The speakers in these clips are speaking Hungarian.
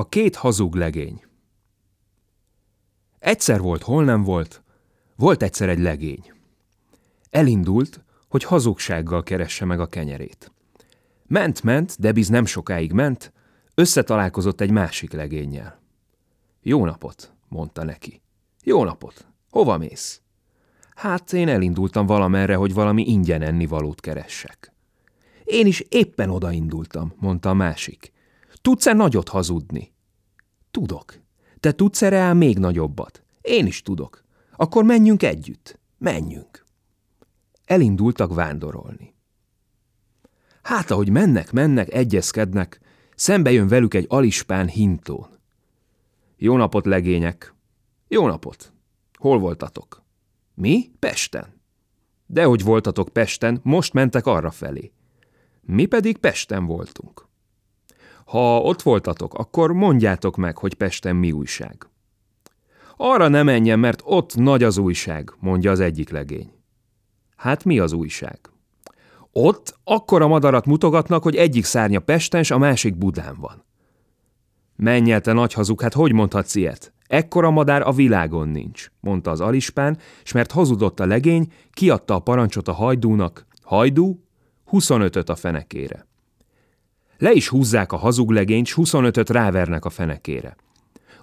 A két hazug legény Egyszer volt, hol nem volt, volt egyszer egy legény. Elindult, hogy hazugsággal keresse meg a kenyerét. Ment-ment, de biz nem sokáig ment, összetalálkozott egy másik legénnyel. Jó napot, mondta neki. Jó napot, hova mész? Hát én elindultam valamerre, hogy valami ingyen ennivalót keressek. Én is éppen odaindultam, mondta a másik. Tudsz-e nagyot hazudni? Tudok. Te tudsz erre még nagyobbat? Én is tudok. Akkor menjünk együtt. Menjünk. Elindultak vándorolni. Hát, ahogy mennek, mennek, egyezkednek, szembe jön velük egy alispán hintón. Jó napot, legények! Jó napot! Hol voltatok? Mi? Pesten. Dehogy voltatok Pesten, most mentek arra felé. Mi pedig Pesten voltunk. Ha ott voltatok, akkor mondjátok meg, hogy Pesten mi újság. Arra ne menjen, mert ott nagy az újság, mondja az egyik legény. Hát mi az újság? Ott akkora madarat mutogatnak, hogy egyik szárnya Pesten, a másik Budán van. Menj el, te nagy hazug, hát hogy mondhatsz ilyet? Ekkora madár a világon nincs, mondta az alispán, és mert hazudott a legény, kiadta a parancsot a hajdúnak. Hajdú, 25-öt a fenekére. Le is húzzák a hazug legényt, s 25-öt rávernek a fenekére.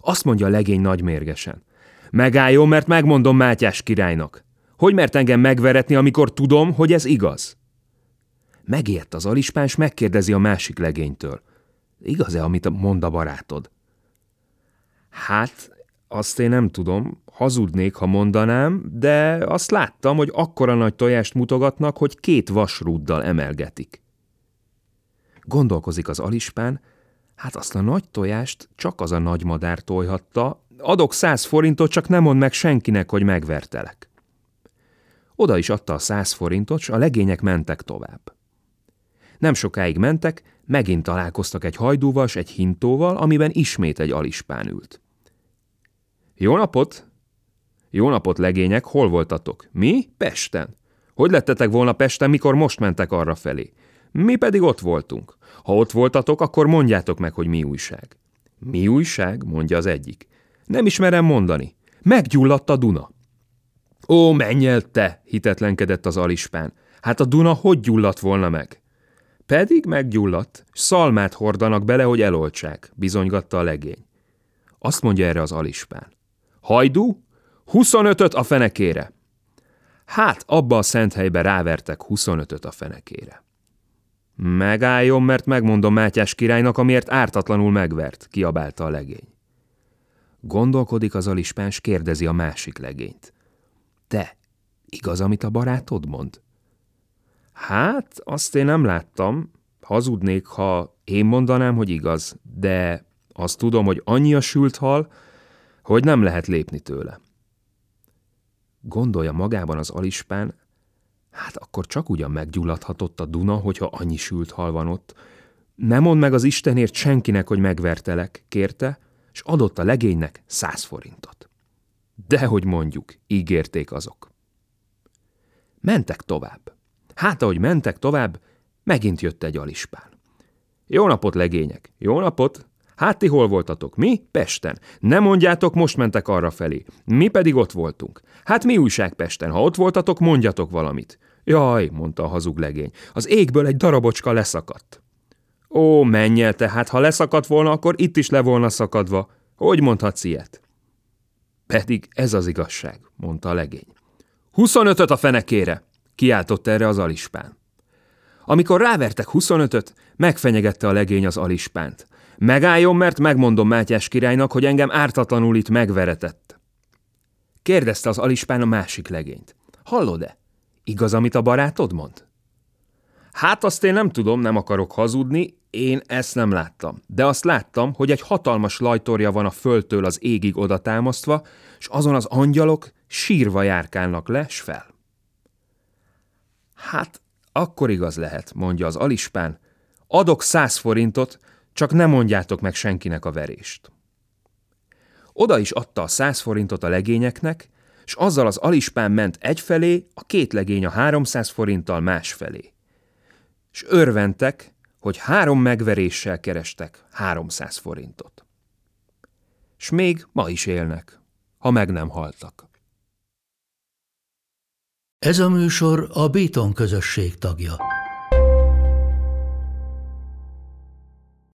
Azt mondja a legény nagymérgesen. Megálljon, mert megmondom Mátyás királynak. Hogy mert engem megveretni, amikor tudom, hogy ez igaz? Megijedt az alispán, s megkérdezi a másik legénytől. Igaz-e, amit mond a barátod? Hát, azt én nem tudom, hazudnék, ha mondanám, de azt láttam, hogy akkora nagy tojást mutogatnak, hogy két vasrúddal emelgetik. Gondolkozik az alispán, hát azt a nagy tojást csak az a nagy madár tojhatta, adok száz forintot, csak nem mond meg senkinek, hogy megvertelek. Oda is adta a száz forintot, s a legények mentek tovább. Nem sokáig mentek, megint találkoztak egy hajdúval s egy hintóval, amiben ismét egy alispán ült. Jó napot! Jó napot, legények, hol voltatok? Mi? Pesten. Hogy lettetek volna Pesten, mikor most mentek arra felé? Mi pedig ott voltunk. Ha ott voltatok, akkor mondjátok meg, hogy mi újság. Mi újság? mondja az egyik. Nem ismerem mondani. Meggyulladt a Duna. Ó, menj el te, hitetlenkedett az alispán. Hát a Duna hogy gyulladt volna meg? Pedig meggyulladt, szalmát hordanak bele, hogy eloltsák, bizonygatta a legény. Azt mondja erre az alispán. Hajdú, 25-öt a fenekére. Hát abba a szent helybe rávertek 25-öt a fenekére. Megálljon, mert megmondom Mátyás királynak, amiért ártatlanul megvert, kiabálta a legény. Gondolkodik az alispáns, kérdezi a másik legényt. Te, igaz, amit a barátod mond? Hát, azt én nem láttam. Hazudnék, ha én mondanám, hogy igaz, de azt tudom, hogy annyi a sült hal, hogy nem lehet lépni tőle. Gondolja magában az alispán, hát akkor csak ugyan meggyulladhatott a Duna, hogyha annyi sült hal van ott. Nem mond meg az Istenért senkinek, hogy megvertelek, kérte, és adott a legénynek száz forintot. Dehogy mondjuk, ígérték azok. Mentek tovább. Hát, ahogy mentek tovább, megint jött egy alispán. Jó napot, legények! Jó napot! Hát ti hol voltatok? Mi? Pesten. Nem mondjátok, most mentek arra felé. Mi pedig ott voltunk. Hát mi újság Pesten? Ha ott voltatok, mondjatok valamit. Jaj, mondta a hazug legény, az égből egy darabocska leszakadt. Ó, menj el tehát, ha leszakadt volna, akkor itt is le volna szakadva. Hogy mondhatsz ilyet? Pedig ez az igazság, mondta a legény. Huszonötöt a fenekére, kiáltott erre az alispán. Amikor rávertek huszonötöt, megfenyegette a legény az alispánt. Megálljon, mert megmondom Mátyás királynak, hogy engem ártatlanul itt megveretett. Kérdezte az alispán a másik legényt. Hallod-e? Igaz, amit a barátod mond? Hát azt én nem tudom, nem akarok hazudni, én ezt nem láttam. De azt láttam, hogy egy hatalmas lajtorja van a földtől az égig oda támasztva, és azon az angyalok sírva járkálnak le, s fel. Hát, akkor igaz lehet, mondja az alispán. Adok száz forintot, csak nem mondjátok meg senkinek a verést. Oda is adta a száz forintot a legényeknek, és azzal az alispán ment egyfelé, a két legény a háromszáz forinttal másfelé. És örventek, hogy három megveréssel kerestek háromszáz forintot. s még ma is élnek, ha meg nem haltak. Ez a műsor a Béton közösség tagja.